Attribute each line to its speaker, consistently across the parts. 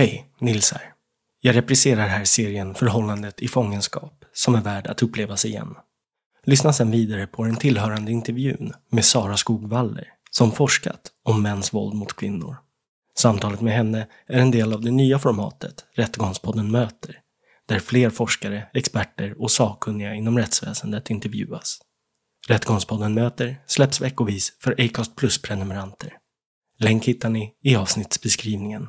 Speaker 1: Hej, Nils här. Jag repriserar här serien Förhållandet i fångenskap som är värd att upplevas igen. Lyssna sedan vidare på den tillhörande intervjun med Sara Skogvaller som forskat om mäns våld mot kvinnor. Samtalet med henne är en del av det nya formatet Rättegångspodden möter, där fler forskare, experter och sakkunniga inom rättsväsendet intervjuas. Rättegångspodden möter släpps veckovis för Acast Plus-prenumeranter. Länk hittar ni i avsnittsbeskrivningen.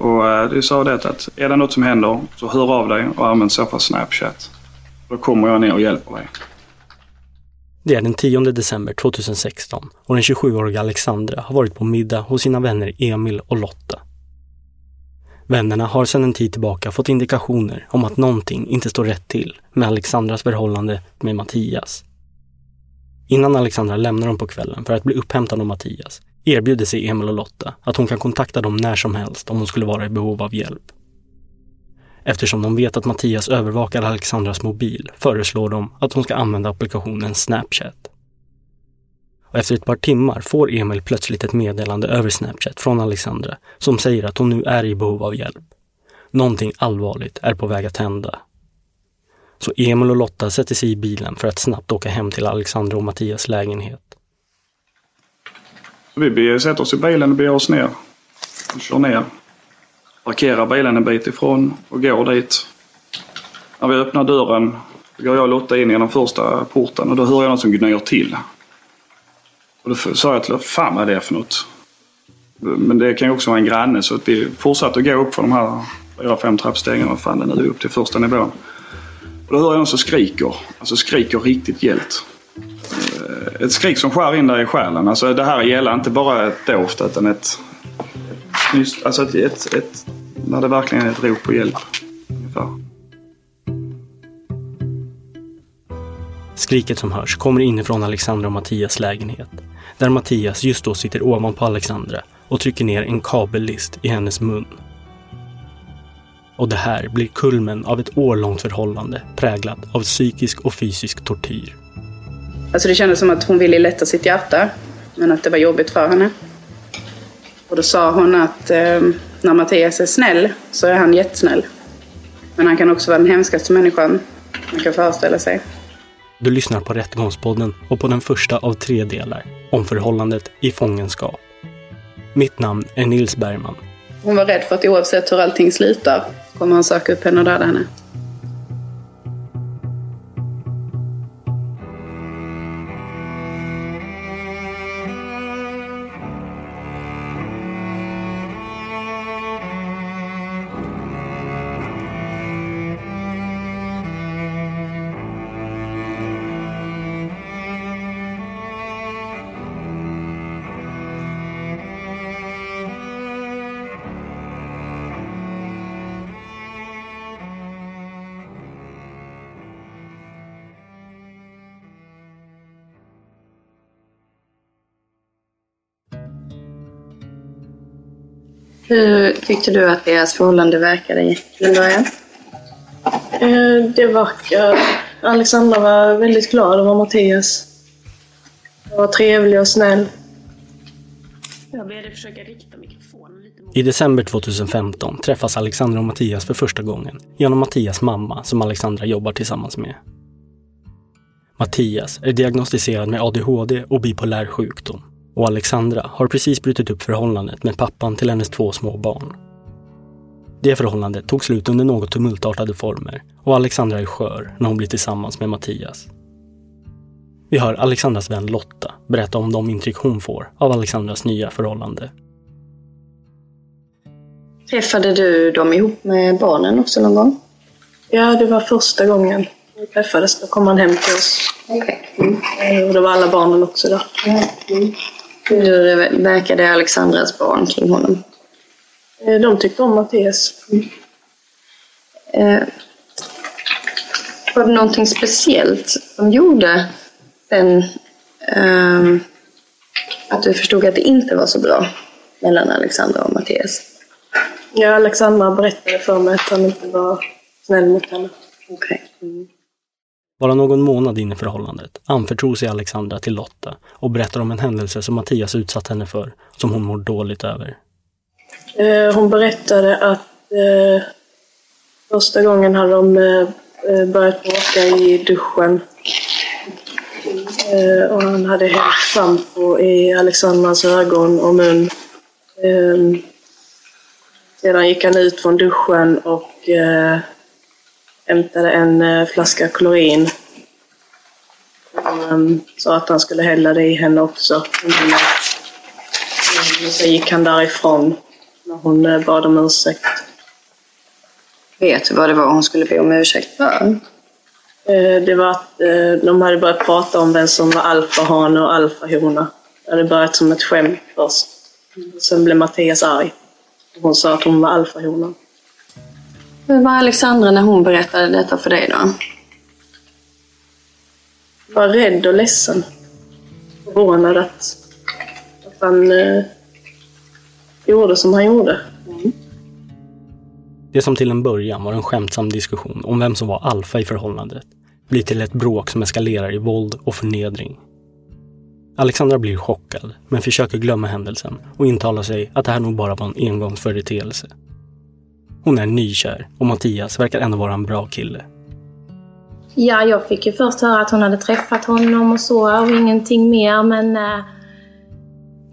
Speaker 2: Och eh, du sa det att är det något som händer så hör av dig och använd så fall Snapchat. Då kommer jag ner och hjälper dig.
Speaker 1: Det är den 10 december 2016 och den 27-åriga Alexandra har varit på middag hos sina vänner Emil och Lotta. Vännerna har sedan en tid tillbaka fått indikationer om att någonting inte står rätt till med Alexandras förhållande med Mattias. Innan Alexandra lämnar dem på kvällen för att bli upphämtad av Mattias erbjuder sig Emil och Lotta att hon kan kontakta dem när som helst om hon skulle vara i behov av hjälp. Eftersom de vet att Mattias övervakar Alexandras mobil föreslår de att hon ska använda applikationen Snapchat. Och efter ett par timmar får Emil plötsligt ett meddelande över Snapchat från Alexandra som säger att hon nu är i behov av hjälp. Någonting allvarligt är på väg att hända. Så Emil och Lotta sätter sig i bilen för att snabbt åka hem till Alexandra och Mattias lägenhet.
Speaker 2: Vi sätter oss i bilen och beger oss ner. Vi kör ner. Parkerar bilen en bit ifrån och går dit. När vi öppnar dörren går jag och Lotta in genom första porten och då hör jag något som gnyr till. Och då sa jag till Lotta, fan vad är det för något? Men det kan ju också vara en granne så att vi fortsatte att gå upp för de här fyra, fem trappstegen. Vad fan det nu är upp till första nivån. Och då hör jag någon som skriker. Alltså skriker riktigt gällt. Eh, ett skrik som skär in där i själen. Alltså det här gäller inte bara ett doft utan ett... Just, alltså ett, ett, ett... När det verkligen är ett rop på hjälp. Ungefär.
Speaker 1: Skriket som hörs kommer inifrån Alexandra och Mattias lägenhet. Där Mattias just då sitter ovanpå Alexandra och trycker ner en kabellist i hennes mun. Och det här blir kulmen av ett årlångt förhållande präglat av psykisk och fysisk tortyr.
Speaker 3: Alltså det kändes som att hon ville lätta sitt hjärta, men att det var jobbigt för henne. Och då sa hon att eh, när Mattias är snäll så är han jättesnäll. Men han kan också vara den hemskaste människan man kan föreställa sig.
Speaker 1: Du lyssnar på Rättegångspodden och på den första av tre delar om förhållandet i fångenskap. Mitt namn är Nils Bergman.
Speaker 3: Hon var rädd för att oavsett hur allting slutar kommer han söka upp henne och döda henne.
Speaker 4: Hur tyckte du att deras förhållande verkade i början?
Speaker 5: Eh, Det verkar... Alexandra var väldigt glad över Mattias. Han var trevlig och snäll. Jag dig försöka rikta mikrofonen lite mot...
Speaker 1: I december 2015 träffas Alexandra och Mattias för första gången genom Mattias mamma som Alexandra jobbar tillsammans med. Mattias är diagnostiserad med ADHD och bipolär sjukdom och Alexandra har precis brutit upp förhållandet med pappan till hennes två små barn. Det förhållandet tog slut under något tumultartade former och Alexandra är skör när hon blir tillsammans med Mattias. Vi hör Alexandras vän Lotta berätta om de intryck hon får av Alexandras nya förhållande.
Speaker 4: Träffade du dem ihop med barnen också någon gång?
Speaker 5: Ja, det var första gången. Vi träffades, då kom han hem till oss.
Speaker 4: Okej.
Speaker 5: Eh, Och då var alla barnen också där.
Speaker 4: Hur verkade Alexandras barn kring honom?
Speaker 5: Eh, De tyckte om Mattias.
Speaker 4: Eh, var det någonting speciellt som gjorde den, ehm, att du förstod att det inte var så bra mellan Alexandra och Mattias?
Speaker 5: Ja, Alexandra berättade för mig att han inte var snäll mot henne.
Speaker 4: Okej.
Speaker 1: Bara någon månad in i förhållandet anförtror sig Alexandra till Lotta och berättar om en händelse som Mattias utsatt henne för, som hon mår dåligt över.
Speaker 5: Eh, Hon berättade att eh, första gången hade de eh, börjat bråka i duschen. Eh, och han hade hällt schampo i Alexandras ögon och mun. Eh, sedan gick han ut från duschen och eh, hämtade en eh, flaska klorin. Ehm, sa att han skulle hälla det i henne också. Men, eh, sen gick han därifrån när hon eh, bad om ursäkt.
Speaker 4: Vet du vad det var hon skulle be om ursäkt för?
Speaker 5: Eh, Det var att eh, de hade börjat prata om vem som var alfahane och alfahona. Det hade börjat som ett skämt först. Sen blev Mattias arg. Hon sa att hon var alfahonan.
Speaker 4: Hur var Alexandra när hon berättade detta för dig då?
Speaker 5: Var rädd och ledsen. Förvånad att, att han eh, gjorde som han gjorde.
Speaker 1: Det som till en början var en skämtsam diskussion om vem som var alfa i förhållandet blir till ett bråk som eskalerar i våld och förnedring. Alexandra blir chockad, men försöker glömma händelsen och intalar sig att det här nog bara var en engångsföreteelse. Hon är nykär och Mattias verkar ändå vara en bra kille.
Speaker 6: Ja, jag fick ju först höra att hon hade träffat honom och så och ingenting mer men eh,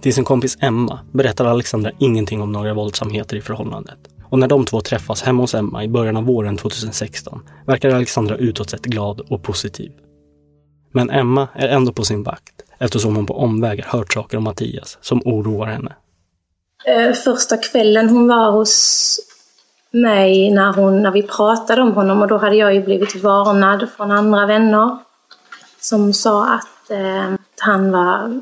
Speaker 1: Till sin kompis Emma berättar Alexandra ingenting om några våldsamheter i förhållandet. Och när de två träffas hemma hos Emma i början av våren 2016 verkar Alexandra utåt sett glad och positiv. Men Emma är ändå på sin vakt eftersom hon på omvägar hört saker om Mattias som oroar henne.
Speaker 6: eh, första kvällen hon var hos mig när, hon, när vi pratade om honom och då hade jag ju blivit varnad från andra vänner som sa att eh, han var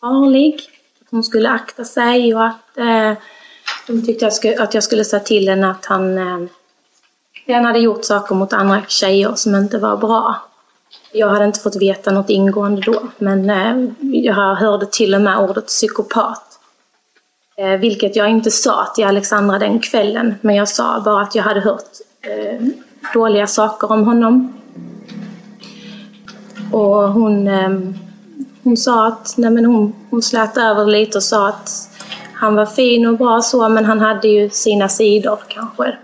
Speaker 6: farlig, att hon skulle akta sig och att eh, de tyckte att jag skulle, att jag skulle säga till henne att han, eh, han hade gjort saker mot andra tjejer som inte var bra. Jag hade inte fått veta något ingående då, men eh, jag hörde till och med ordet psykopat. Eh, vilket jag inte sa till Alexandra den kvällen, men jag sa bara att jag hade hört eh, dåliga saker om honom. Och hon, eh, hon sa att, nej men hon, hon slät över lite och sa att han var fin och bra så, men han hade ju sina sidor kanske.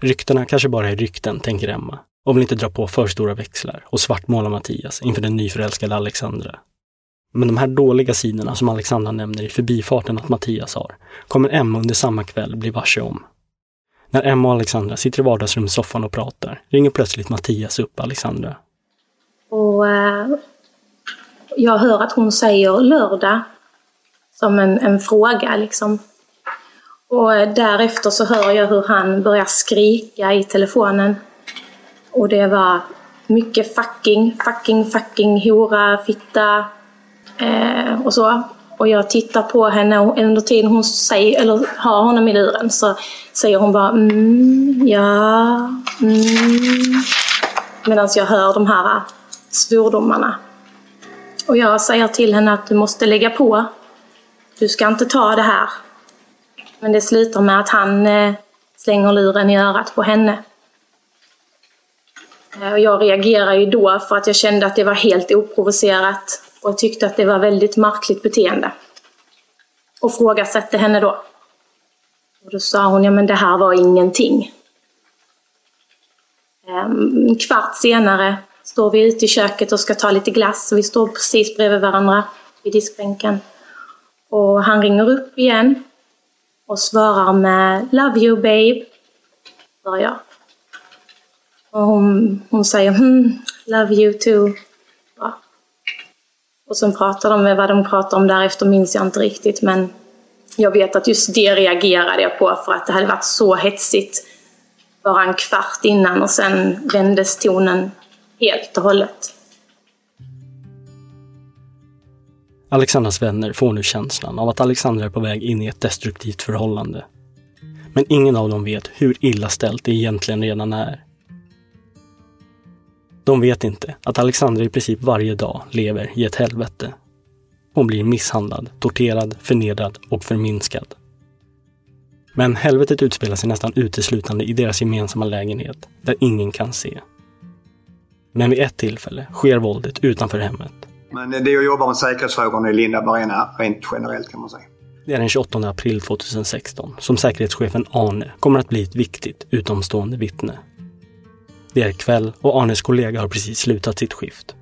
Speaker 1: Ryktena kanske bara är rykten, tänker Emma, och vill inte dra på för stora växlar och svartmåla Mattias inför den nyförälskade Alexandra. Men de här dåliga sidorna som Alexandra nämner i förbifarten att Mattias har, kommer Emma under samma kväll bli varse om. När Emma och Alexandra sitter i vardagsrumssoffan och pratar ringer plötsligt Mattias upp Alexandra.
Speaker 6: Och eh, jag hör att hon säger lördag som en, en fråga liksom. Och eh, därefter så hör jag hur han börjar skrika i telefonen. Och det var mycket fucking, fucking, fucking, hora, fitta eh, och så. Och jag tittar på henne och under tiden hon säger, eller har honom i luren så säger hon bara mm, ja, mm. Medan jag hör de här svordomarna. Och jag säger till henne att du måste lägga på. Du ska inte ta det här. Men det slutar med att han eh, slänger luren i örat på henne. Eh, och jag reagerar ju då för att jag kände att det var helt oprovocerat och tyckte att det var väldigt märkligt beteende. Och frågasatte henne då. Och då sa hon, ja men det här var ingenting. Ehm, en kvart senare står vi ute i köket och ska ta lite glass. Vi står precis bredvid varandra vid diskbänken. Och han ringer upp igen och svarar med Love you babe, sa jag. Och hon, hon säger hmm, Love you too. Och sen pratar de med vad de pratar om därefter minns jag inte riktigt men jag vet att just det reagerade jag på för att det hade varit så hetsigt bara en kvart innan och sen vändes tonen helt och hållet.
Speaker 1: Alexandras vänner får nu känslan av att Alexandra är på väg in i ett destruktivt förhållande. Men ingen av dem vet hur illa ställt det egentligen redan är. De vet inte att Alexandra i princip varje dag lever i ett helvete. Hon blir misshandlad, torterad, förnedrad och förminskad. Men helvetet utspelar sig nästan uteslutande i deras gemensamma lägenhet, där ingen kan se. Men vid ett tillfälle sker våldet utanför hemmet.
Speaker 7: Men det är att jobba med säkerhetsfrågorna i Linda Arena rent generellt kan man säga.
Speaker 1: Det är den 28 april 2016 som säkerhetschefen Arne kommer att bli ett viktigt utomstående vittne. Det är kväll och Arnes kollega har precis slutat sitt skift.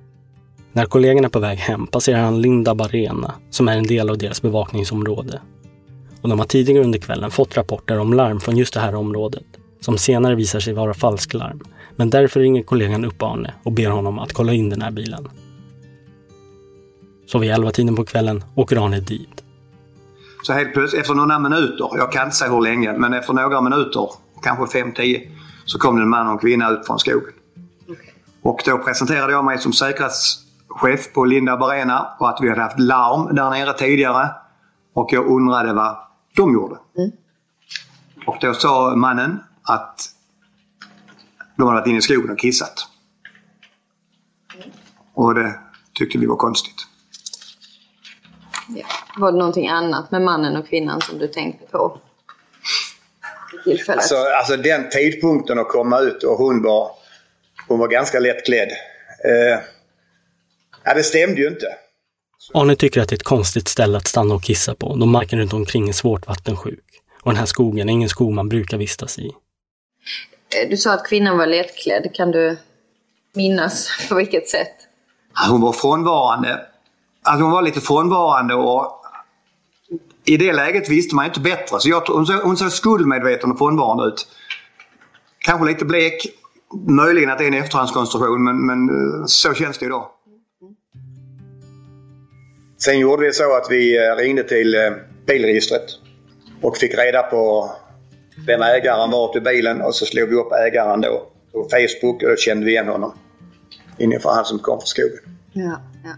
Speaker 1: När kollegan är på väg hem passerar han Linda Barena som är en del av deras bevakningsområde. Och de har tidigare under kvällen fått rapporter om larm från just det här området som senare visar sig vara falsklarm. Men därför ringer kollegan upp Arne och ber honom att kolla in den här bilen. Så vid elva tiden på kvällen åker Arne dit.
Speaker 7: Så helt plötsligt, efter några minuter, jag kan inte säga hur länge, men efter några minuter, kanske 5-10, så kom det en man och en kvinna ut från skogen. Och då presenterade jag mig som säkerhetschef på Linda Barena och att vi hade haft larm där nere tidigare. Och jag undrade vad de gjorde.
Speaker 4: Mm.
Speaker 7: Och då sa mannen att de hade varit inne i skogen och kissat. Och det tyckte vi var konstigt.
Speaker 4: Ja. Var det någonting annat med mannen och kvinnan som du tänkte på? Tillfället?
Speaker 7: Alltså, alltså den tidpunkten att komma ut och hon var, hon var ganska lättklädd. Eh, ja, det stämde ju inte.
Speaker 1: Arne tycker att det är ett konstigt ställe att stanna och kissa på då marken runt omkring är svårt vattensjuk. Och den här skogen är ingen skog man brukar vistas i.
Speaker 4: Eh, Du sa att kvinnan var lättklädd. Kan du minnas på vilket sätt?
Speaker 7: Hon var frånvarande. Alltså hon var lite frånvarande och i det läget visste man inte bättre. Så jag, hon, såg, hon såg skuldmedveten och frånvarande ut. Kanske lite blek. Möjligen att det är en efterhandskonstruktion men, men eh, så känns det idag. Sen gjorde vi så att vi eh, ringde till eh, bilregistret och fick reda på vem ägaren var till bilen och så slog vi upp ägaren då på Facebook och då kände vi igen honom. Inifrån han som kom från skogen.
Speaker 4: Ja, ja.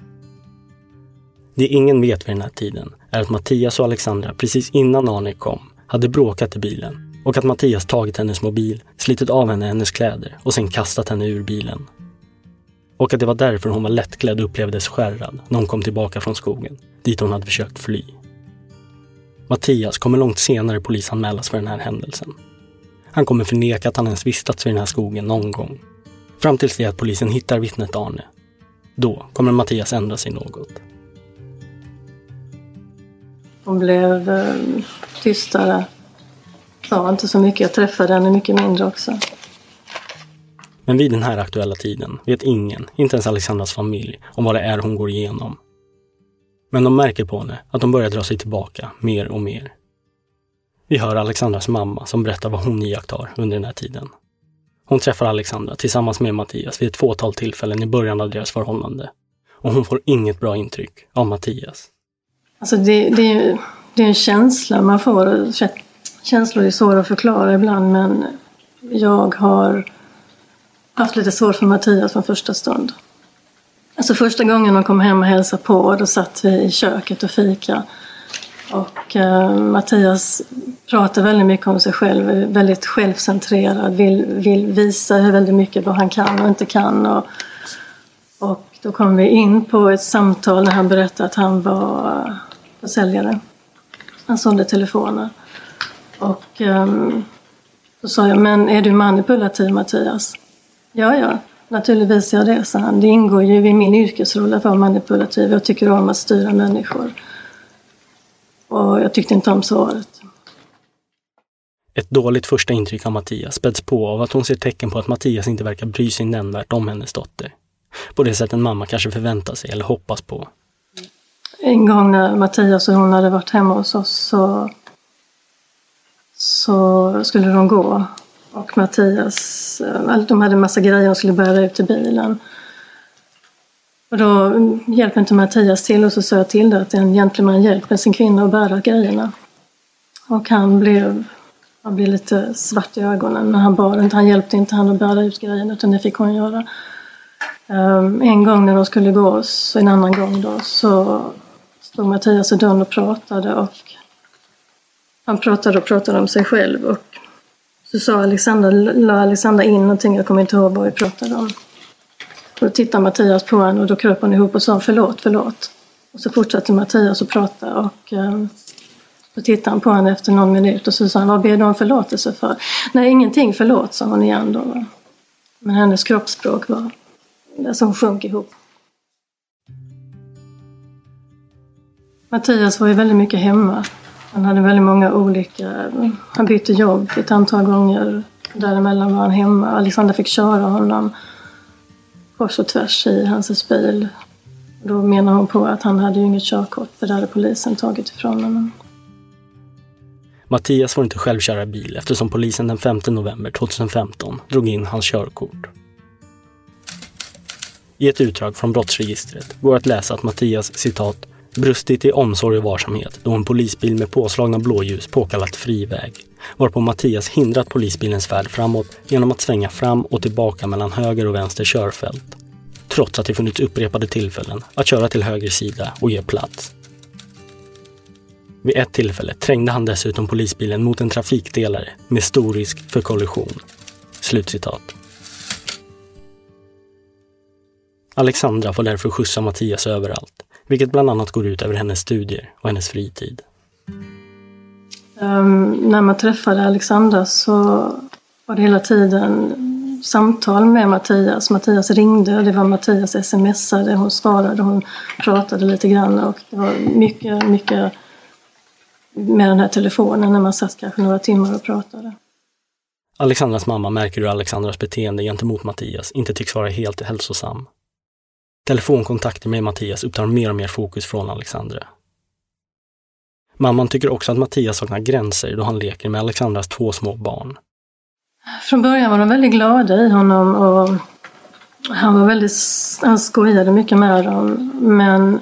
Speaker 1: Det ingen vet vid den här tiden är att Mattias och Alexandra precis innan Arne kom hade bråkat i bilen och att Mattias tagit hennes mobil, slitit av henne hennes kläder och sen kastat henne ur bilen. Och att det var därför hon var lättklädd och upplevdes skärrad när hon kom tillbaka från skogen, dit hon hade försökt fly. Mattias kommer långt senare polisanmälas för den här händelsen. Han kommer förneka att han ens vistats vid den här skogen någon gång. Fram tills det att polisen hittar vittnet Arne. Då kommer Mattias ändra sig något.
Speaker 8: Hon blev eh, tystare. Sa inte så mycket. Jag träffade henne mycket mindre också.
Speaker 1: Men vid den här aktuella tiden vet ingen, inte ens Alexandras familj, om vad det är hon går igenom. Men de märker på henne att de börjar dra sig tillbaka mer och mer. Vi hör Alexandras mamma som berättar vad hon iakttar under den här tiden. Hon träffar Alexandra tillsammans med Mattias vid ett fåtal tillfällen i början av deras förhållande. Och hon får inget bra intryck av Mattias.
Speaker 8: Alltså det, det, är, ju- det är en känsla man får. Känslor är svåra att förklara ibland men jag har haft lite svårt för Mattias från första stund. Alltså första gången han kom hem och hälsade på då satt vi i köket och fika. Och eh, Mattias pratar väldigt mycket om sig själv, är väldigt självcentrerad, vill, vill visa hur väldigt mycket vad han kan och inte kan. Och, och då kom vi in på ett samtal när han berättade att han var försäljare. Han sålde telefoner. Och ehm, um, då sa jag, men är du manipulativ Mattias? Ja, ja, naturligtvis är jag det, sa han. Det ingår ju i min yrkesroll att vara manipulativ. Jag tycker om att styra människor. Och jag tyckte inte om svaret.
Speaker 1: Ett dåligt första intryck av Mattias späds på av att hon ser tecken på att Mattias inte verkar bry sig nämnvärt om hennes dotter. På det sätt en mamma kanske förväntar sig eller hoppas på.
Speaker 8: En gång när Mattias och hon hade varit hemma hos oss så, så skulle de gå. Och Mattias, eh, de hade en massa grejer och skulle bära ut till bilen. Och då hjälpte inte Mattias till och så sa jag till det att en gentleman hjälper sin kvinna att bära grejerna. Och han blev, han blev lite svart i ögonen men han bar inte, han hjälpte inte han att bära ut grejerna utan det fick hon göra. Um, en gång när de skulle gå, så en annan gång då, så stod Mattias i dörren och pratade och han pratade och pratade om sig själv och så sa Alexandra, la Alexandra in någonting, jag kommer inte ihåg vad vi pratade om. Och då tittade Mattias på henne och då kröp hon ihop och sa förlåt, förlåt. Och så fortsatte Mattias att prata och Då så tittade han på henne efter någon minut och så sa han, vad ber du om förlåtelse för? Nej, ingenting, förlåt, sa hon igen då. Men hennes kroppsspråk var, alltså hon sjönk ihop. Mattias var ju väldigt mycket hemma. Han hade väldigt många olika, han bytte jobb ett antal gånger. Däremellan var han hemma. Alexander fick köra honom kors och tvärs i hans bil. Då menar hon på att han hade ju inget körkort, för det hade polisen tagit ifrån honom.
Speaker 1: Mattias får inte själv köra bil eftersom polisen den 5 november 2015 drog in hans körkort. I ett utdrag från brottsregistret går att läsa att Mattias citat brustit i omsorg och varsamhet då en polisbil med påslagna blåljus påkallat fri väg, varpå Mattias hindrat polisbilens färd framåt genom att svänga fram och tillbaka mellan höger och vänster körfält. Trots att det funnits upprepade tillfällen att köra till höger sida och ge plats. Vid ett tillfälle trängde han dessutom polisbilen mot en trafikdelare med stor risk för kollision. Slutcitat. Alexandra får därför skjutsa Mattias överallt, vilket bland annat går ut över hennes studier och hennes fritid.
Speaker 8: Um, när man träffade Alexandra så var det hela tiden samtal med Mattias. Mattias ringde, det var Mattias smsade, hon svarade, hon pratade lite grann och det var mycket, mycket med den här telefonen när man satt kanske några timmar och pratade.
Speaker 1: Alexandras mamma märker hur Alexandras beteende gentemot Mattias inte tycks vara helt hälsosam. Telefonkontakter med Mattias upptar mer och mer fokus från Alexandra. Mamman tycker också att Mattias saknar gränser då han leker med Alexandras två små barn.
Speaker 8: Från början var de väldigt glada i honom och han var väldigt, han skojade mycket med dem. Men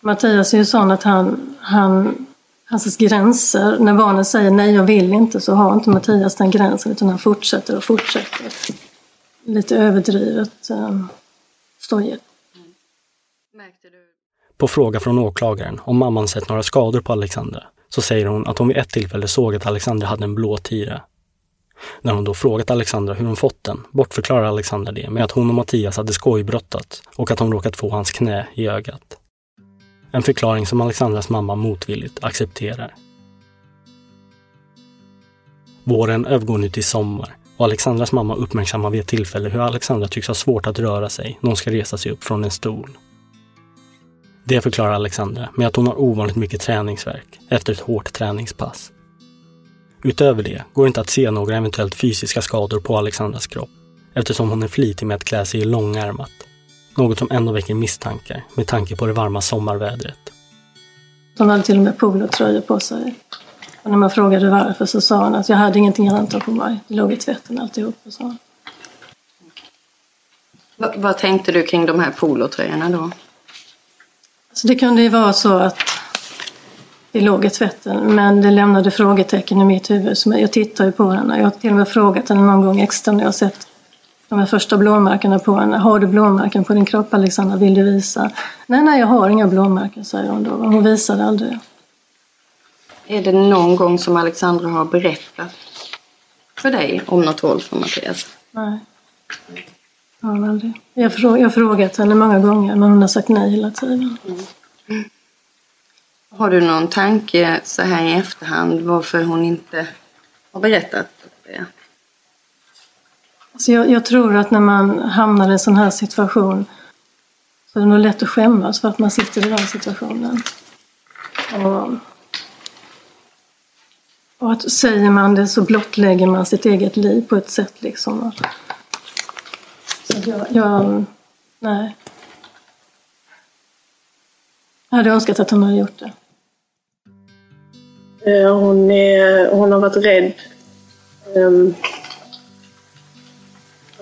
Speaker 8: Mattias är ju sån att han, han Hans gränser, när barnen säger nej jag vill inte så har inte Mattias den gränsen utan han fortsätter och fortsätter. Lite överdrivet ehm eh, stojigt.
Speaker 1: På fråga från åklagaren om mamman sett några skador på Alexandra så säger hon att hon vid ett tillfälle såg att Alexandra hade en blå tira. När hon då frågat Alexandra hur hon fått den bortförklarar Alexandra det med att hon och Mattias hade skojbrottat och att hon råkat få hans knä i ögat. En förklaring som Alexandras mamma motvilligt accepterar. Våren övergår nu till sommar och Alexandras mamma uppmärksammar vid ett tillfälle hur Alexandra tycks ha svårt att röra sig när hon ska resa sig upp från en stol. Det förklarar Alexandra med att hon har ovanligt mycket träningsverk efter ett hårt träningspass. Utöver det går det inte att se några eventuellt fysiska skador på Alexandras kropp eftersom hon är flitig med att klä sig i långärmat något som ändå väcker misstankar med tanke på det varma sommarvädret.
Speaker 8: De hade till och med polotröjor på sig. Och när man frågade varför så sa han att jag hade ingenting annat på mig. Det låg i tvätten alltihop. Och så.
Speaker 4: Va, vad tänkte du kring de här polotröjorna då?
Speaker 8: Alltså det kunde ju vara så att det låg i tvätten men det lämnade frågetecken i mitt huvud. Så jag tittar ju på henne. Jag har till och med frågat henne någon gång extra när jag sett de här första blåmärkena på henne. Har du blåmärken på din kropp Alexandra? Vill du visa? Nej, nej, jag har inga blåmärken, säger hon då. Hon visade aldrig.
Speaker 4: Är det någon gång som Alexandra har berättat för dig om något våld från Mattias?
Speaker 8: Nej. Ja, aldrig. Jag har frågat henne många gånger men hon har sagt nej hela tiden. Mm.
Speaker 4: Har du någon tanke så här i efterhand varför hon inte har berättat det?
Speaker 8: Alltså jag, jag, tror att när man hamnar i en sån här situation så är det nog lätt att skämmas för att man sitter i den situationen. Och, och att säger man det så blottlägger man sitt eget liv på ett sätt liksom. Så jag, jag nej. Jag hade önskat att hon hade gjort det.
Speaker 5: Eh, hon, är, hon har varit rädd. Um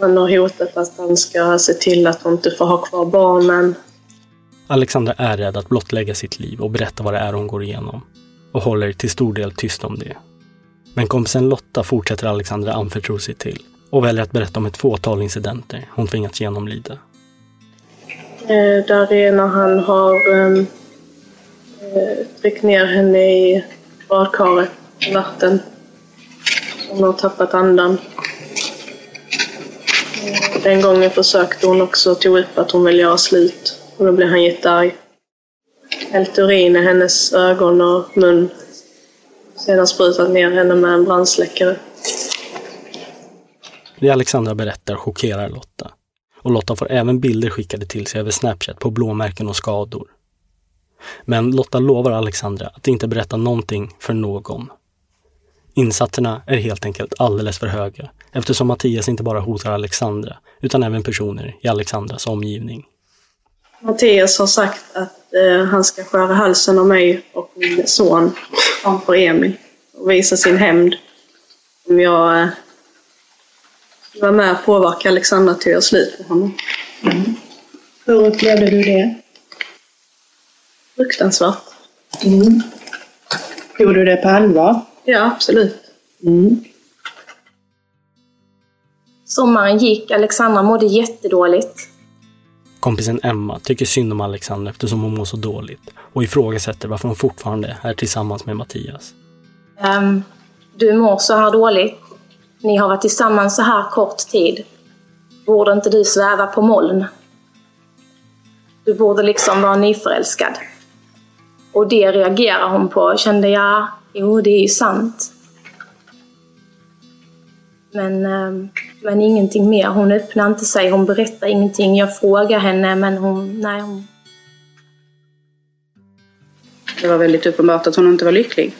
Speaker 5: han har hotat att han ska se till att hon inte får ha kvar barnen.
Speaker 1: Alexandra är rädd att blottlägga sitt liv och berätta vad det är hon går igenom och håller till stor del tyst om det. Men kompisen Lotta fortsätter Alexandra anförtro sig till och väljer att berätta om ett fåtal incidenter hon tvingats genomlida.
Speaker 5: Eh, där är när han har ehm, eh, tryckt ner henne i badkaret vatten. Hon har tappat andan. Eh, den gången försökte hon också tog upp att hon vill göra slut. Och då blev han jättearg. Hällt urin i hennes ögon och mun. Sedan sprutat ner henne med en brandsläckare.
Speaker 1: Det Alexandra berättar chockerar Lotta. Och Lotta får även bilder skickade till sig över Snapchat på blåmärken och skador. Men Lotta lovar Alexandra att inte berätta någonting för någon. Insatserna är helt enkelt alldeles för höga eftersom Mattias inte bara hotar Alexandra utan även personer i Alexandras omgivning.
Speaker 5: Mattias har sagt att eh, han ska skära halsen av mig och min son framför Emil och visa sin hämnd om jag eh, var med och påverka Alexandra till att göra slut med honom.
Speaker 3: Hur upplevde du det?
Speaker 5: Fruktansvärt.
Speaker 3: Mm. Tog du det på allvar?
Speaker 5: Ja, absolut.
Speaker 3: Mm.
Speaker 6: Sommaren gick, Alexandra mådde jättedåligt.
Speaker 1: Kompisen Emma tycker synd om Alexander eftersom hon mår så dåligt och ifrågasätter varför hon fortfarande är tillsammans med Mattias.
Speaker 6: Um, du mår så här dåligt. Ni har varit tillsammans så här kort tid. Borde inte du sväva på moln? Du borde liksom vara nyförälskad. Och det reagerar hon på. Kände jag, jo det är ju sant. Men, ehm, men ingenting mer. Hon öppnar inte sig, hon berättar ingenting. Jag frågar henne men hon, nej hon...
Speaker 3: Det var väldigt uppenbart att hon inte var lycklig.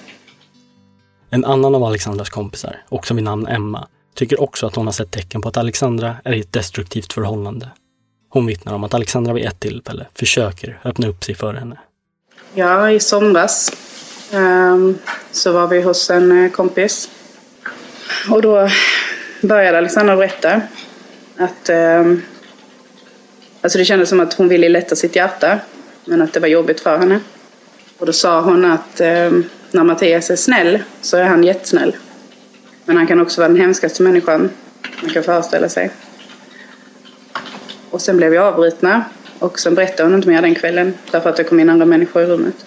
Speaker 1: En annan av Alexandras kompisar, också vid namn Emma, tycker också att hon har sett tecken på att Alexandra är i ett destruktivt förhållande. Hon vittnar om att Alexandra vid ett tillfälle försöker öppna upp sig för henne.
Speaker 3: Ja, i somras ehm, så var vi hos en eh, kompis. Och då började Alexandra berätta att eh, alltså det kändes som att hon ville lätta sitt hjärta men att det var jobbigt för henne. Och då sa hon att eh, när Mattias är snäll så är han jättesnäll. Men han kan också vara den hemskaste människan man kan föreställa sig. Och sen blev vi avbrutna och sen berättade hon inte mer den kvällen därför att det kom in andra människor i rummet.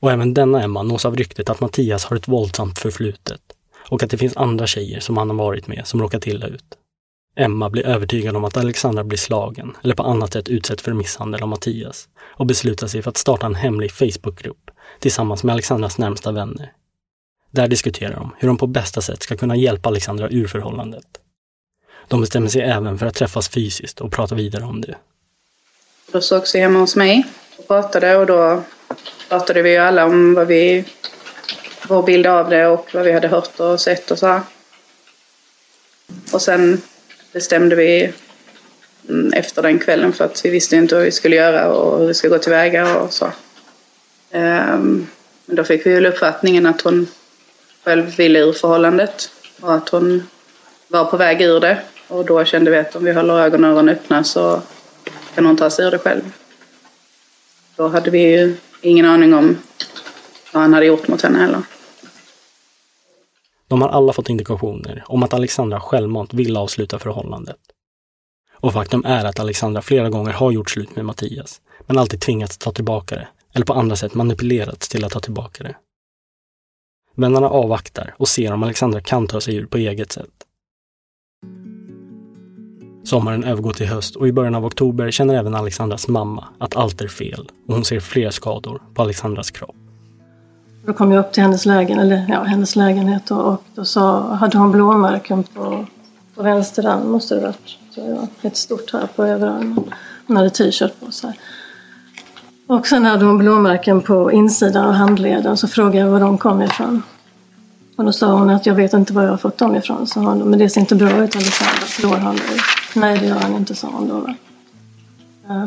Speaker 1: Och även denna Emma nås av ryktet att Mattias har ett våldsamt förflutet och att det finns andra tjejer som han har varit med som råkat illa ut. Emma blir övertygad om att Alexandra blir slagen eller på annat sätt utsatt för misshandel av Mattias och beslutar sig för att starta en hemlig Facebookgrupp tillsammans med Alexandras närmsta vänner. Där diskuterar de hur de på bästa sätt ska kunna hjälpa Alexandra ur förhållandet. De bestämmer sig även för att träffas fysiskt och prata vidare om det.
Speaker 3: Då sågs vi hemma hos mig och pratade och då pratade vi ju alla om vad vi, vår bild av det och vad vi hade hört och sett och så. här. Och sen bestämde vi mm, efter den kvällen för att vi visste inte vad vi skulle göra och hur vi skulle gå tillväga och så. Ehm, men då fick vi väl uppfattningen att hon själv ville ur förhållandet och att hon var på väg ur det. Och då kände vi att om vi håller ögon och öron öppna så kan hon ta sig ur det själv. Då hade vi ju ingen aning om vad han hade gjort mot henne heller.
Speaker 1: De har alla fått indikationer om att Alexandra självmant vill avsluta förhållandet. Och faktum är att Alexandra flera gånger har gjort slut med Mattias, men alltid tvingats ta tillbaka det, eller på andra sätt manipulerats till att ta tillbaka det. Vännerna avvaktar och ser om Alexandra kan ta sig ur på eget sätt. Sommaren övergår till höst och i början av oktober känner även Alexandras mamma att allt är fel och hon ser fler skador på Alexandras kropp.
Speaker 8: Då kom jag upp till hennes, lägen, eller, ja, hennes lägenhet och, och då sa, hade hon blåmärken på, på vänster arm, måste det varit, tror jag, ett stort här på överarmen. Hon hade t-shirt på sig. Och sen hade hon blåmärken på insidan av handleden så frågade jag var de kom ifrån. Och då sa hon att jag vet inte var jag har fått dem ifrån. Så hon, men det ser inte bra ut Alexander, slår han dig? Nej det gör han inte, sa hon då. va.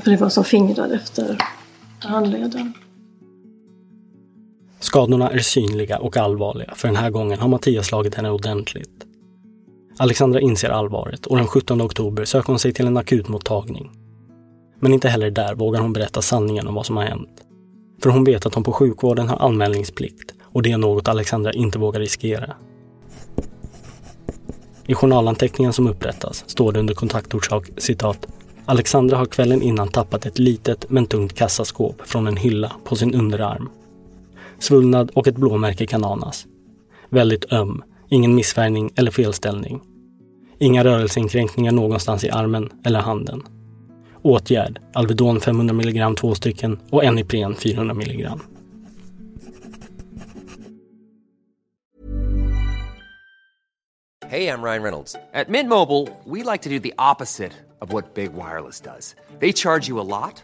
Speaker 8: För det var som fingrar efter handleden.
Speaker 1: Skadorna är synliga och allvarliga, för den här gången har Mattias slagit henne ordentligt. Alexandra inser allvaret och den 17 oktober söker hon sig till en akutmottagning. Men inte heller där vågar hon berätta sanningen om vad som har hänt. För hon vet att hon på sjukvården har anmälningsplikt och det är något Alexandra inte vågar riskera. I journalanteckningen som upprättas står det under kontaktorsak citat Alexandra har kvällen innan tappat ett litet men tungt kassaskåp från en hylla på sin underarm. Svullnad och ett blåmärke kan anas. Väldigt öm, ingen missfärgning eller felställning. Inga rörelseinkränkningar någonstans i armen eller handen. Åtgärd, Alvedon 500 mg två stycken och en Ipren 400 mg.
Speaker 9: Hej, jag Ryan Reynolds. På Midmobile vill vi like to do opposite of vad Big Wireless gör. De charge you a lot,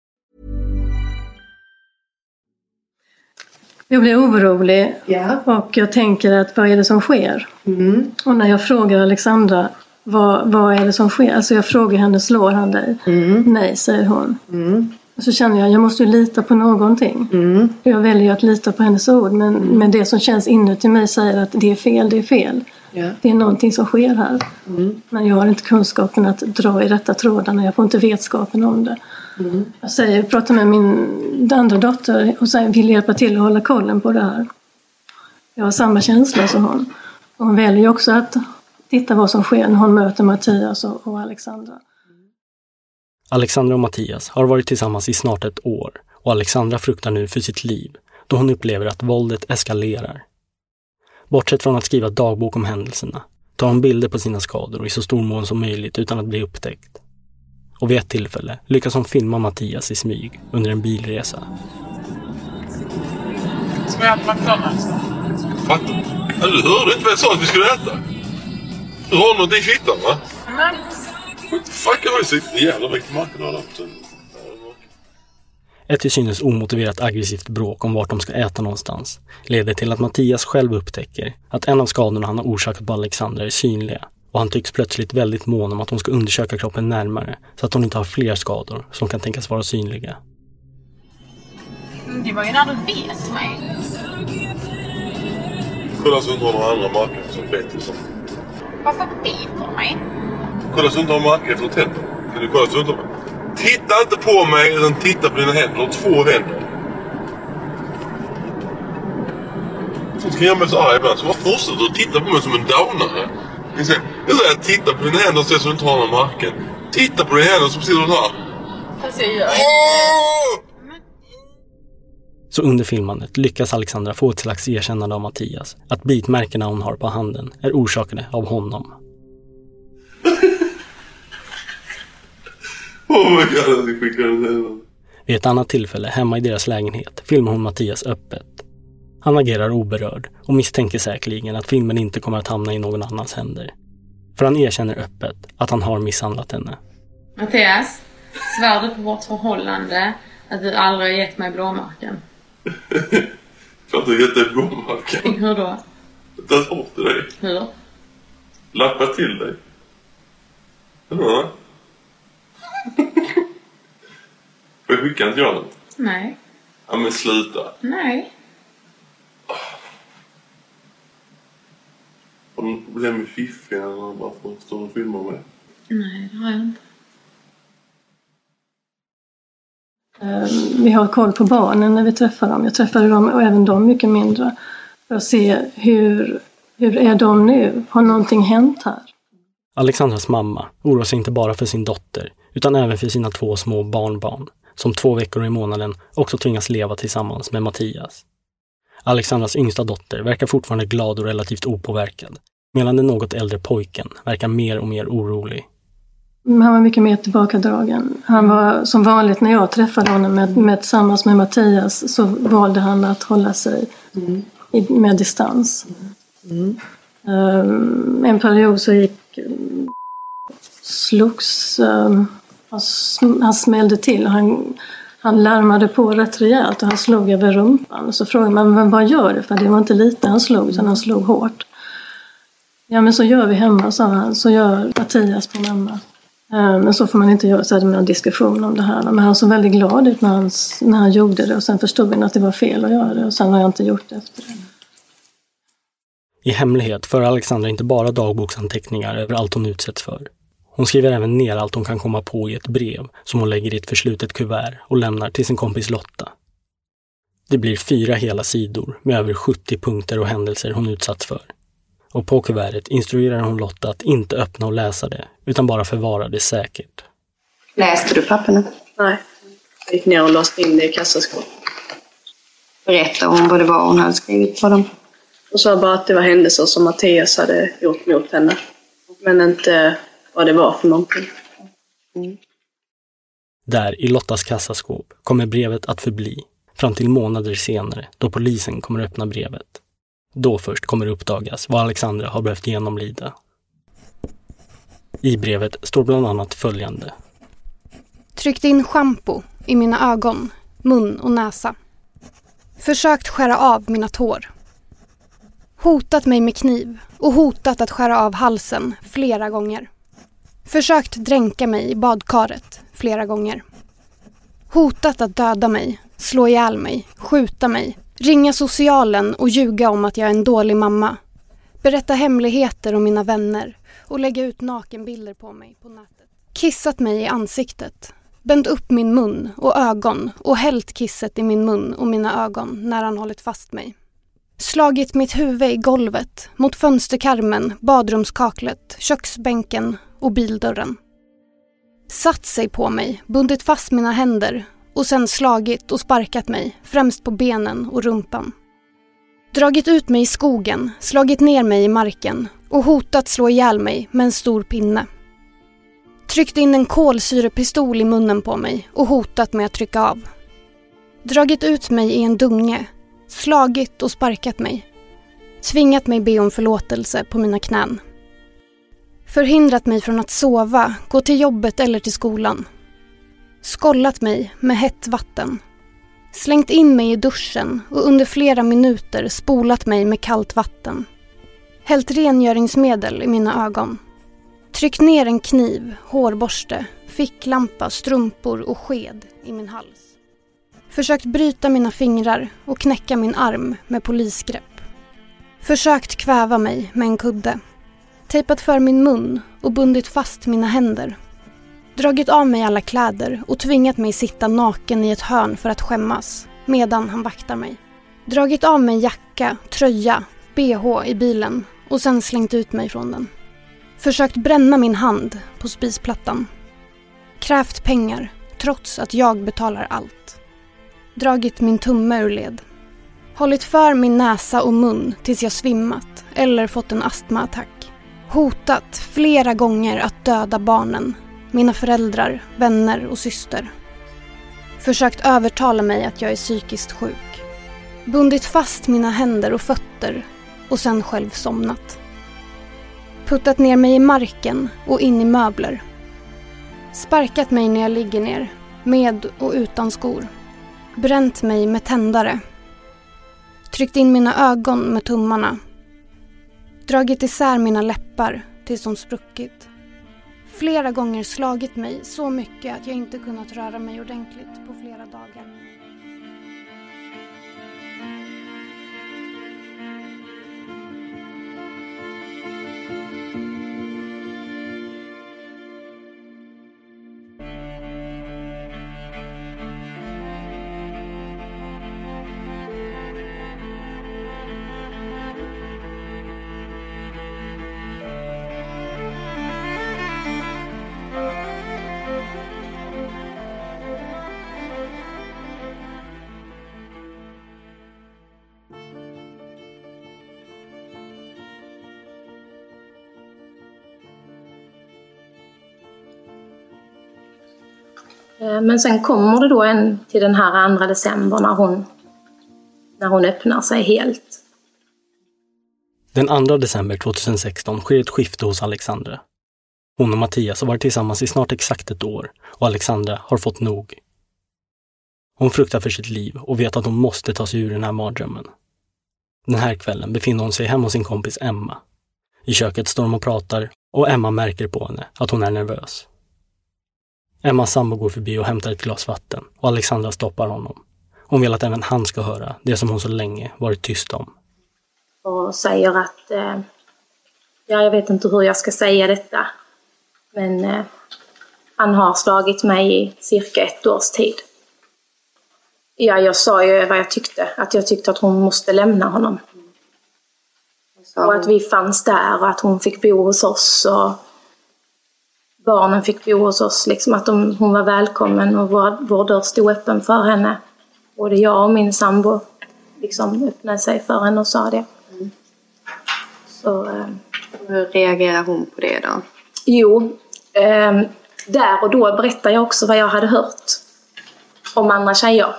Speaker 8: Jag blir orolig och jag tänker att vad är det som sker? Och när jag frågar Alexandra vad, vad är det som sker? Alltså jag frågar henne, slår han dig? Nej, säger hon. Och så känner jag, jag måste ju lita på någonting. Jag väljer att lita på hennes ord men, men det som känns inuti mig säger att det är fel, det är fel. Det är någonting som sker här. Men jag har inte kunskapen att dra i rätta trådarna, jag får inte vetskapen om det. Jag säger, pratar med min andra dotter och säger, vill hjälpa till att hålla kollen på det här. Jag har samma känsla som hon. Och hon väljer också att titta vad som sker när hon möter Mattias och, och Alexandra.
Speaker 1: Alexandra och Mattias har varit tillsammans i snart ett år och Alexandra fruktar nu för sitt liv då hon upplever att våldet eskalerar. Bortsett från att skriva dagbok om händelserna tar hon bilder på sina skador i så stor mån som möjligt utan att bli upptäckt. Och vid ett tillfälle lyckas hon filma Mattias i smyg under en bilresa.
Speaker 10: Ska jag äta McDonalds då?
Speaker 11: Fattar Du hörde inte vad jag sa att vi skulle äta? Du har något i fittan va?
Speaker 10: Nej.
Speaker 11: Fuck, jag har ju suttit jävla mycket och
Speaker 1: Ett till synes omotiverat aggressivt bråk om vart de ska äta någonstans leder till att Mattias själv upptäcker att en av skadorna han har orsakat på Alexandra är synliga och han tycks plötsligt väldigt mån om att hon ska undersöka kroppen närmare så att hon inte har fler skador som kan tänkas vara synliga.
Speaker 10: Det var ju när du bet mig.
Speaker 11: Kolla så du inte har några andra marker som liksom.
Speaker 10: Varför biter du mig?
Speaker 11: Kolla så du inte har marker efter tänder. Kan du kolla så du inte har... Titta inte på mig utan titta på dina händer. Du har två händer. Sånt kan göra mig så arg ibland. Så bara fortsätter du titta på mig som en downare. Jag säger, jag säger titta på dina händer så du inte har några marker. Titta på dina händer som sitter så här.
Speaker 10: Fast jag gör
Speaker 1: Så under filmandet lyckas Alexandra få ett slags erkännande av Mattias att bitmärkena hon har på handen är orsakade av honom.
Speaker 11: Oh my god, jag.
Speaker 1: Vid ett annat tillfälle hemma i deras lägenhet filmar hon Mattias öppet. Han agerar oberörd och misstänker säkerligen att filmen inte kommer att hamna i någon annans händer. För han erkänner öppet att han har misshandlat henne.
Speaker 12: Mattias, svär du på vårt förhållande att du aldrig har gett mig blåmärken?
Speaker 11: Klart jag gett dig blåmärken.
Speaker 12: Hur då?
Speaker 11: Tagit bort till dig.
Speaker 12: Hur?
Speaker 11: Lappat till dig. Eller Får jag skicka en till Johan?
Speaker 12: Nej.
Speaker 11: Ja men sluta.
Speaker 12: Nej.
Speaker 11: Har du något problem med Fiffi eller bara för att stå och filma med?
Speaker 12: Nej, det har jag inte.
Speaker 8: Eh, Vi har koll på barnen när vi träffar dem. Jag träffade dem och även de mycket mindre. För att se hur, hur är de nu? Har någonting hänt här?
Speaker 1: Alexandras mamma oroar sig inte bara för sin dotter utan även för sina två små barnbarn som två veckor i månaden också tvingas leva tillsammans med Mattias. Alexandras yngsta dotter verkar fortfarande glad och relativt opåverkad medan den något äldre pojken verkar mer och mer orolig.
Speaker 8: Mm, han var mycket mer tillbakadragen. Han var som vanligt när jag träffade honom med, med, tillsammans med Mattias så valde han att hålla sig i, med distans. Um, en period så gick mm, slogs, um, han, sm- han smällde till. Han, han larmade på rätt rejält och han slog över rumpan. Så frågade man, men vad gör du? För det var inte lite han slog, utan han slog hårt. Ja men så gör vi hemma, sa han. Så gör Mattias på mamma. Eh, men så får man inte göra, så hade man en diskussion om det här. Men han såg väldigt glad ut när han, när han gjorde det och sen förstod han att det var fel att göra det och sen har jag inte gjort det efter det.
Speaker 1: I hemlighet för Alexandra inte bara dagboksanteckningar över allt hon utsätts för. Hon skriver även ner allt hon kan komma på i ett brev som hon lägger i ett förslutet kuvert och lämnar till sin kompis Lotta. Det blir fyra hela sidor med över 70 punkter och händelser hon utsatts för. Och på kuvertet instruerar hon Lotta att inte öppna och läsa det, utan bara förvara det säkert.
Speaker 4: Läste du papperna?
Speaker 5: Nej. Jag gick ner och låste in det i kassaskåpet.
Speaker 4: Berättade hon vad det var hon hade skrivit på dem?
Speaker 5: Och sa bara att det var händelser som Mattias hade gjort mot henne. Men inte vad det var för någonting.
Speaker 1: Där i Lottas kassaskåp kommer brevet att förbli fram till månader senare då polisen kommer öppna brevet. Då först kommer det uppdagas vad Alexandra har behövt genomlida. I brevet står bland annat följande.
Speaker 13: Tryckt in schampo i mina ögon, mun och näsa. Försökt skära av mina tår. Hotat mig med kniv och hotat att skära av halsen flera gånger. Försökt dränka mig i badkaret flera gånger. Hotat att döda mig, slå ihjäl mig, skjuta mig, ringa socialen och ljuga om att jag är en dålig mamma. Berätta hemligheter om mina vänner och lägga ut nakenbilder på mig på nätet. Kissat mig i ansiktet, bänt upp min mun och ögon och hällt kisset i min mun och mina ögon när han hållit fast mig. Slagit mitt huvud i golvet, mot fönsterkarmen, badrumskaklet, köksbänken och bildörren. Satt sig på mig, bundit fast mina händer och sen slagit och sparkat mig, främst på benen och rumpan. Dragit ut mig i skogen, slagit ner mig i marken och hotat slå ihjäl mig med en stor pinne. Tryckt in en kolsyrepistol i munnen på mig och hotat med att trycka av. Dragit ut mig i en dunge, slagit och sparkat mig. Tvingat mig be om förlåtelse på mina knän. Förhindrat mig från att sova, gå till jobbet eller till skolan. Skollat mig med hett vatten. Slängt in mig i duschen och under flera minuter spolat mig med kallt vatten. Hällt rengöringsmedel i mina ögon. Tryckt ner en kniv, hårborste, ficklampa, strumpor och sked i min hals. Försökt bryta mina fingrar och knäcka min arm med polisgrepp. Försökt kväva mig med en kudde. Tejpat för min mun och bundit fast mina händer. Dragit av mig alla kläder och tvingat mig sitta naken i ett hörn för att skämmas medan han vaktar mig. Dragit av mig jacka, tröja, bh i bilen och sen slängt ut mig från den. Försökt bränna min hand på spisplattan. Krävt pengar trots att jag betalar allt. Dragit min tumme ur led. Hållit för min näsa och mun tills jag svimmat eller fått en astmaattack. Hotat flera gånger att döda barnen, mina föräldrar, vänner och syster. Försökt övertala mig att jag är psykiskt sjuk. Bundit fast mina händer och fötter och sen själv somnat. Puttat ner mig i marken och in i möbler. Sparkat mig när jag ligger ner, med och utan skor. Bränt mig med tändare. Tryckt in mina ögon med tummarna. Dragit isär mina läppar tills de spruckit. Flera gånger slagit mig så mycket att jag inte kunnat röra mig ordentligt på flera dagar.
Speaker 6: Eh, men sen kommer det då en till den här andra december när hon, när hon öppnar sig helt.
Speaker 1: Den 2 december 2016 sker ett skifte hos Alexandra. Hon och Mattias har varit tillsammans i snart exakt ett år och Alexandra har fått nog. Hon fruktar för sitt liv och vet att hon måste ta sig ur den här mardrömmen. Den här kvällen befinner hon sig hemma hos sin kompis Emma. I köket står de och pratar och Emma märker på henne att hon är nervös. Emmas sambo går förbi och hämtar ett glas vatten och Alexandra stoppar honom. Hon vill att även han ska höra det som hon så länge varit tyst om.
Speaker 6: och säger att eh, ja, jag vet inte hur jag ska säga detta. Men eh, han har slagit mig i cirka ett års tid. Ja, jag sa ju vad jag tyckte. Att jag tyckte att hon måste lämna honom. Och att vi fanns där och att hon fick bo hos oss. Och barnen fick bo hos oss. Liksom att de, hon var välkommen och vår, vår dörr stod öppen för henne. Både jag och min sambo liksom öppnade sig för henne och sa det. Så, eh,
Speaker 4: Hur reagerar hon på det då?
Speaker 6: Jo, ehm, där och då berättade jag också vad jag hade hört om andra tjejer.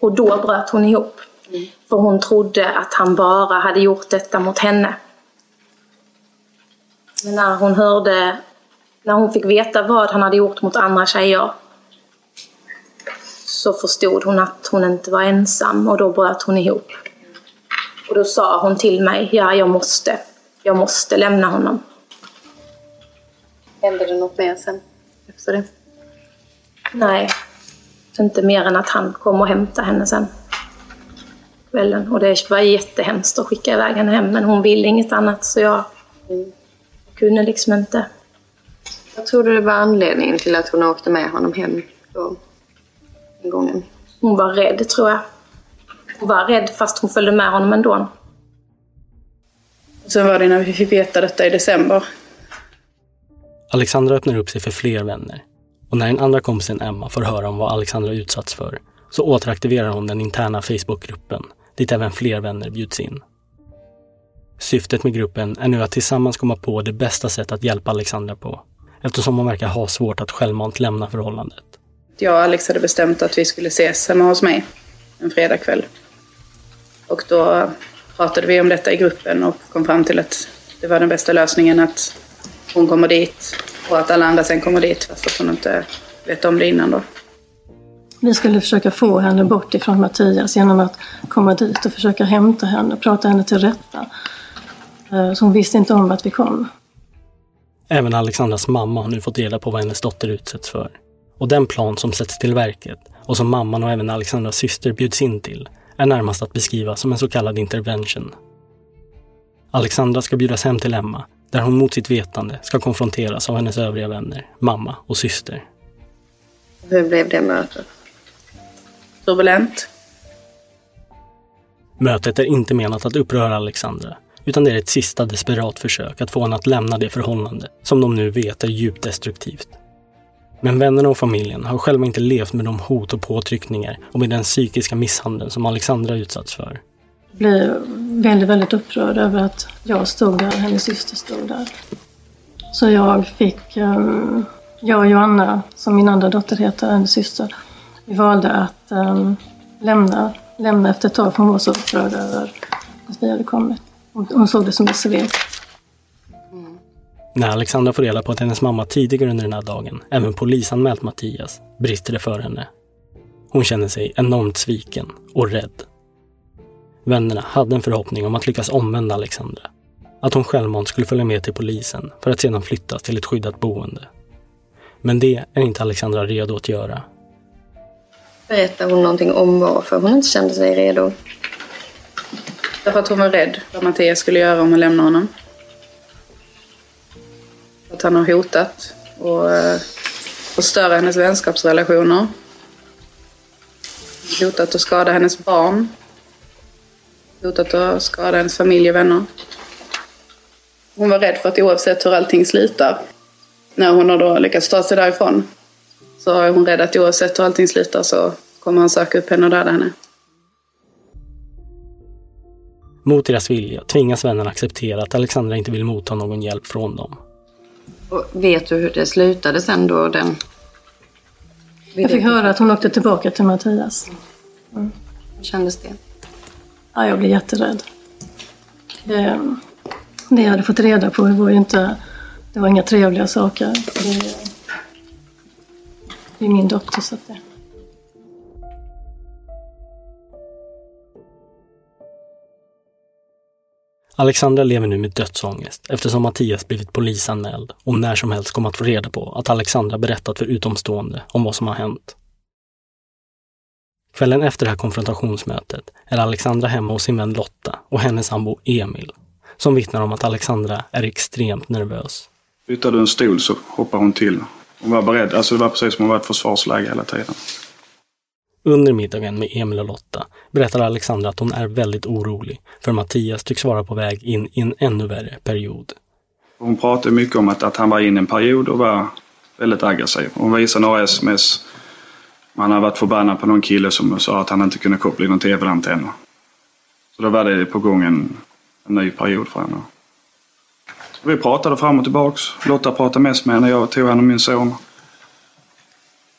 Speaker 6: Och då bröt hon ihop. För hon trodde att han bara hade gjort detta mot henne. Men när hon hörde, när hon fick veta vad han hade gjort mot andra tjejer så förstod hon att hon inte var ensam och då bröt hon ihop. Och då sa hon till mig, ja jag måste, jag måste lämna honom.
Speaker 4: Hände det något mer sen efter det?
Speaker 6: Nej, inte mer än att han kom och hämtade henne sen. Kvällen. Och det var jättehemskt att skicka iväg henne hem, men hon ville inget annat så jag kunde liksom inte.
Speaker 4: Vad tror du det var anledningen till att hon åkte med honom hem då? Den gången?
Speaker 6: Hon var rädd tror jag. Hon var rädd fast hon följde med honom ändå.
Speaker 3: Sen var det när vi fick veta detta i december.
Speaker 1: Alexandra öppnar upp sig för fler vänner. Och när den andra kompisen Emma får höra om vad Alexandra utsatts för så återaktiverar hon den interna Facebookgruppen dit även fler vänner bjuds in. Syftet med gruppen är nu att tillsammans komma på det bästa sättet att hjälpa Alexandra på eftersom hon verkar ha svårt att självmant lämna förhållandet.
Speaker 3: Jag och Alex hade bestämt att vi skulle ses hemma hos mig en fredagkväll. Och då pratade vi om detta i gruppen och kom fram till att det var den bästa lösningen att hon kommer dit och att alla andra sen kommer dit fast att hon inte vet om det innan då.
Speaker 8: Vi skulle försöka få henne bort ifrån Mattias genom att komma dit och försöka hämta henne, prata henne till rätta. Eh, Så hon visste inte om att vi kom.
Speaker 1: Även Alexandras mamma har nu fått reda på vad hennes dotter utsätts för. Och den plan som sätts till verket och som mamman och även Alexandras syster bjuds in till är närmast att beskriva som en så kallad intervention. Alexandra ska bjudas hem till Emma där hon mot sitt vetande ska konfronteras av hennes övriga vänner, mamma och syster.
Speaker 4: Hur blev det mötet?
Speaker 3: Turbulent.
Speaker 1: Mötet är inte menat att uppröra Alexandra, utan det är ett sista desperat försök att få henne att lämna det förhållande som de nu vet är djupt destruktivt. Men vännerna och familjen har själva inte levt med de hot och påtryckningar och med den psykiska misshandeln som Alexandra utsatts för.
Speaker 8: Jag blev väldigt, väldigt upprörd över att jag stod där, hennes syster stod där. Så jag fick, ehm, jag och Joanna, som min andra dotter heter, hennes syster, vi valde att ehm, lämna, lämna efter ett tag för hon var så upprörd över att vi hade kommit. Hon, såg det som ett svek.
Speaker 1: När Alexandra får reda på att hennes mamma tidigare under den här dagen även polisanmält Mattias brister det för henne. Hon känner sig enormt sviken och rädd. Vännerna hade en förhoppning om att lyckas omvända Alexandra. Att hon självmant skulle följa med till polisen för att sedan flyttas till ett skyddat boende. Men det är inte Alexandra redo att göra.
Speaker 4: Berättar hon någonting om varför hon inte kände sig redo?
Speaker 3: Därför att hon var rädd vad Mattias skulle göra om hon lämnade honom. Att han har hotat och eh, förstöra hennes vänskapsrelationer. Hotat att skada hennes barn. Hotat att skada hennes familj och vänner. Hon var rädd för att oavsett hur allting slutar, när hon har då lyckats ta sig därifrån, så är hon rädd att oavsett hur allting slutar så kommer han söka upp henne och döda henne.
Speaker 1: Mot deras vilja tvingas vännerna acceptera att Alexandra inte vill motta någon hjälp från dem.
Speaker 4: Och vet du hur det slutade sen då? Den...
Speaker 8: Jag fick höra att hon åkte tillbaka till Mattias.
Speaker 4: Hur kändes det?
Speaker 8: Ja, jag blev jätterädd. Det, det jag hade fått reda på det var ju inte, det var inga trevliga saker. Det, det är min dotter så att det.
Speaker 1: Alexandra lever nu med dödsångest eftersom Mattias blivit polisanmäld och när som helst kommer att få reda på att Alexandra berättat för utomstående om vad som har hänt. Kvällen efter det här konfrontationsmötet är Alexandra hemma hos sin vän Lotta och hennes sambo Emil, som vittnar om att Alexandra är extremt nervös.
Speaker 2: Flyttar du en stol så hoppar hon till. Hon var beredd, alltså det var precis som hon var ett försvarsläge hela tiden.
Speaker 1: Under middagen med Emil och Lotta berättar Alexandra att hon är väldigt orolig för Mattias tycks vara på väg in i en ännu värre period.
Speaker 2: Hon pratade mycket om att, att han var inne i en period och var väldigt aggressiv. Hon visade några sms. Man hade varit förbannad på någon kille som sa att han inte kunde koppla in någon tv-antenn. Så då var det på gång en, en ny period för henne. Så vi pratade fram och tillbaks. Lotta pratade mest med henne. Jag tog hand om min son.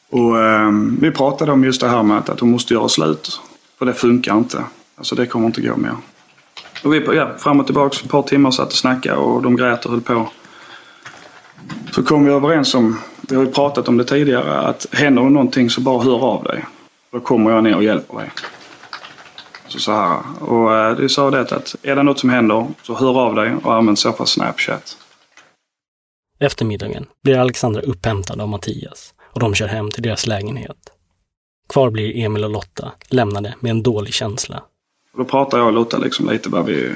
Speaker 2: Och eh, vi pratade om just det här med att, hon måste göra slut. För det funkar inte. Alltså det kommer inte gå mer. Och vi ja, fram och tillbaka ett par timmar satt och snackade och de grät och höll på. Så kom vi överens om, vi har ju pratat om det tidigare, att händer det någonting så bara hör av dig. Då kommer jag ner och hjälper dig. Så, så här. Och eh, sa det att är det något som händer så hör av dig och använd så för Snapchat.
Speaker 1: Efter middagen blir Alexandra upphämtad av Mattias och de kör hem till deras lägenhet. Kvar blir Emil och Lotta lämnade med en dålig känsla.
Speaker 2: Då pratar jag och Lotta liksom lite bara vi...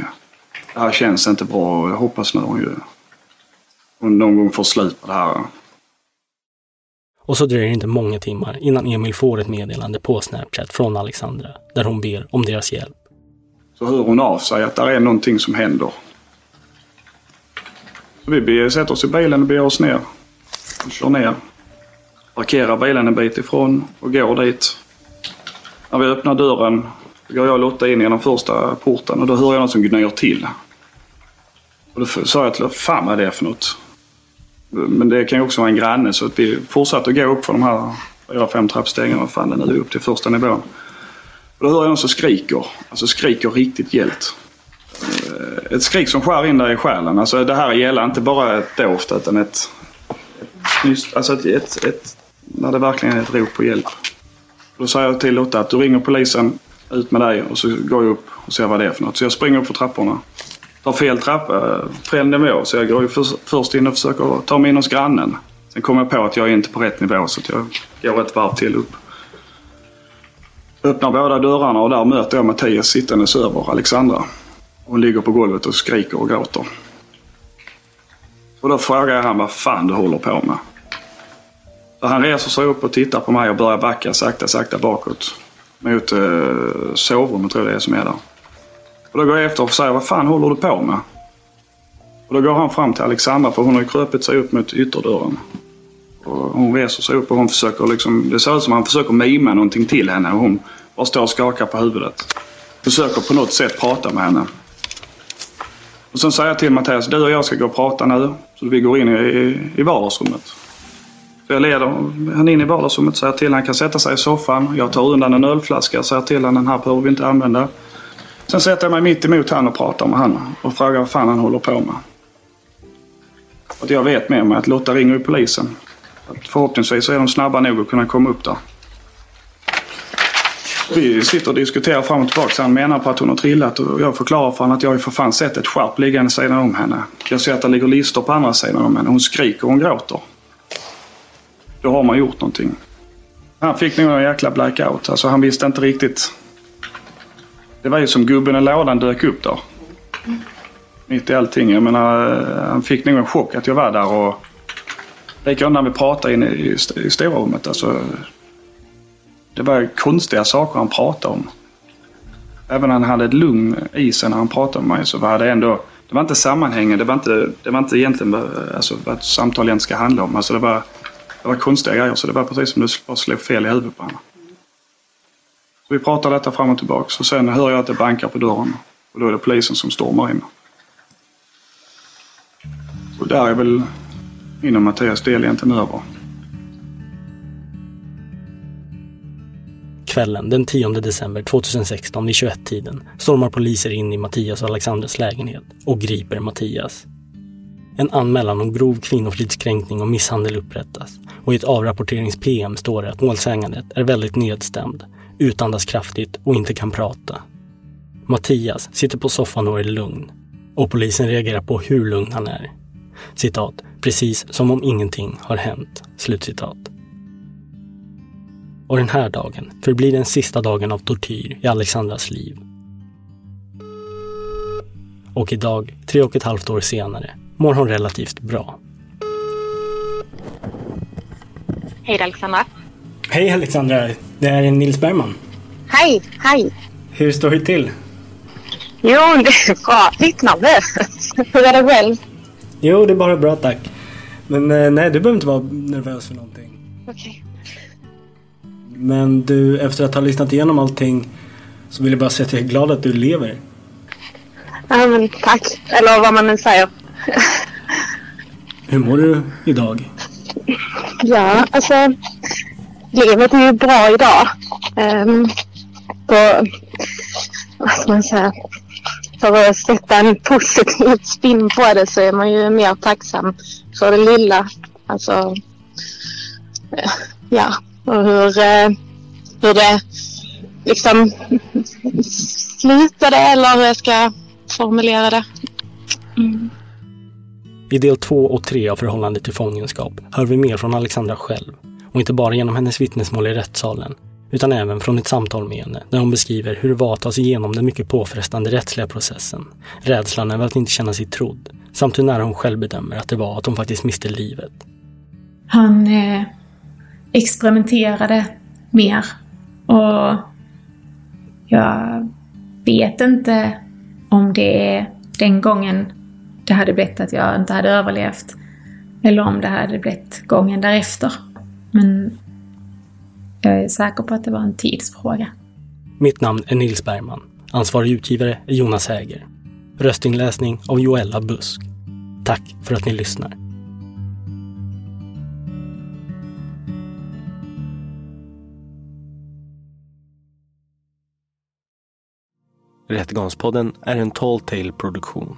Speaker 2: Det här känns inte bra och jag hoppas nu hon, ju, hon någon gång får slut på det här.
Speaker 1: Och så dröjer det inte många timmar innan Emil får ett meddelande på Snapchat från Alexandra där hon ber om deras hjälp.
Speaker 2: Så hör hon av sig att det är någonting som händer. Så vi sätter oss i bilen och beger oss ner. Och kör ner. Parkerar bilen en bit ifrån och går dit. När vi öppnar dörren går jag och Lotta in genom första porten och då hör jag någon som gnyr till. Och då sa jag till Lotta, fan vad är det för något? Men det kan ju också vara en granne så att vi fortsatte att gå upp för de här fyra, fem trappstegen. Vad fan det nu upp till första nivån. Och då hör jag någon som skriker. Alltså skriker riktigt gällt. Eh, ett skrik som skär in där i själen. Alltså det här gäller inte bara ett doft utan ett... ett alltså ett, ett, ett, när det verkligen är ett rop på hjälp. Då säger jag till Lotta att du ringer polisen, ut med dig och så går jag upp och ser vad det är för något. Så jag springer upp för trapporna. Tar fel trappa, eh, fel nivå. Så jag går ju för, först in och försöker ta mig in hos grannen. Sen kommer jag på att jag är inte på rätt nivå så att jag går ett varv till upp. Öppnar båda dörrarna och där möter jag Mattias sittandes över Alexandra. Hon ligger på golvet och skriker och gråter. Och då frågar jag han vad fan du håller på med. Han reser sig upp och tittar på mig och börjar backa sakta, sakta bakåt. Mot eh, sovrummet tror jag det är som är där. Och då går jag efter och säger vad fan håller du på med? Och då går han fram till Alexandra för hon har ju krupit sig upp mot ytterdörren. Och hon reser sig upp och hon försöker liksom, det ser ut som att han försöker mima någonting till henne och hon bara står och skakar på huvudet. Försöker på något sätt prata med henne. Och sen säger jag till Mattias, du och jag ska gå och prata nu. Så vi går in i, i vardagsrummet. Jag leder han in i vardagsrummet och säger till han kan sätta sig i soffan. Jag tar undan en ölflaska och säger till honom den här behöver vi inte använda. Sen sätter jag mig mitt emot han och pratar med honom och frågar vad fan han håller på med. Och jag vet med mig att Lotta ringer ju polisen. Förhoppningsvis är de snabba nog att kunna komma upp där. Vi sitter och diskuterar fram och tillbaka. Han menar på att hon har trillat och jag förklarar för honom att jag har för fan sett ett skärp liggande sidan om henne. Jag ser att det ligger lister på andra sidan om henne. Hon skriker och hon gråter. Då har man gjort någonting. Han fick nog en jäkla blackout. Alltså han visste inte riktigt. Det var ju som gubben i lådan dök upp där. Mitt i allting. Jag menar, han fick nog en chock att jag var där och likadant när vi pratade inne i, i stora rummet. Alltså, det var konstiga saker han pratade om. Även när han hade ett lugn i sig när han pratade med mig så var det ändå... Det var inte sammanhängande. Det var inte, det var inte egentligen alltså, vad ett samtal egentligen ska handla om. Alltså, det, var, det var konstiga grejer så det var precis som det bara slog fel i huvudet på henne. Så vi pratar detta fram och tillbaka och sen hör jag att det bankar på dörren. Och då är det polisen som stormar in. Och där är väl min och Mattias del egentligen över.
Speaker 1: Kvällen den 10 december 2016 vid 21-tiden stormar poliser in i Mattias och Alexandras lägenhet och griper Mattias. En anmälan om grov kvinnofridskränkning och misshandel upprättas och i ett avrapporterings-PM står det att målsägandet är väldigt nedstämd, utandas kraftigt och inte kan prata. Mattias sitter på soffan och är lugn Och polisen reagerar på hur lugn han är. Citat, precis som om ingenting har hänt. Slutcitat. Och den här dagen förblir den sista dagen av tortyr i Alexandras liv. Och idag, tre och ett halvt år senare, mår hon relativt bra.
Speaker 14: Hej Alexandra.
Speaker 1: Hej Alexandra, det är Nils Bergman.
Speaker 14: Hej, hej.
Speaker 1: Hur står det till?
Speaker 14: Jo, det är bra. Nervös. Hur är det själv?
Speaker 1: Jo, det är bara bra tack. Men eh, nej, du behöver inte vara nervös för någonting.
Speaker 14: Okej.
Speaker 1: Men du, efter att ha lyssnat igenom allting så vill jag bara säga att jag är glad att du lever.
Speaker 14: Ja, men tack. Eller vad man nu säger.
Speaker 1: Hur mår du idag?
Speaker 14: Ja, alltså. Livet är ju bra idag. Ehm, um, på, vad ska man säga? För att sätta en positiv spin på det så är man ju mer tacksam för det lilla. Alltså, eh, ja, och hur, eh, hur det liksom slutade eller hur jag ska formulera det.
Speaker 1: I del två och tre av förhållandet till fångenskap hör vi mer från Alexandra själv. Och inte bara genom hennes vittnesmål i rättssalen, utan även från ett samtal med henne där hon beskriver hur det var att ta sig igenom den mycket påfrestande rättsliga processen. Rädslan över att inte känna sig trodd, samt hur nära hon själv bedömer att det var att hon faktiskt miste livet.
Speaker 15: Han eh, experimenterade mer och jag vet inte om det är den gången det hade blivit att jag inte hade överlevt eller om det hade blivit gången därefter. Men jag är säker på att det var en tidsfråga.
Speaker 1: Mitt namn är Nils Bergman. Ansvarig utgivare är Jonas Häger. Röstinläsning av Joella Busk. Tack för att ni lyssnar. Rättegångspodden är en Tall Tale produktion.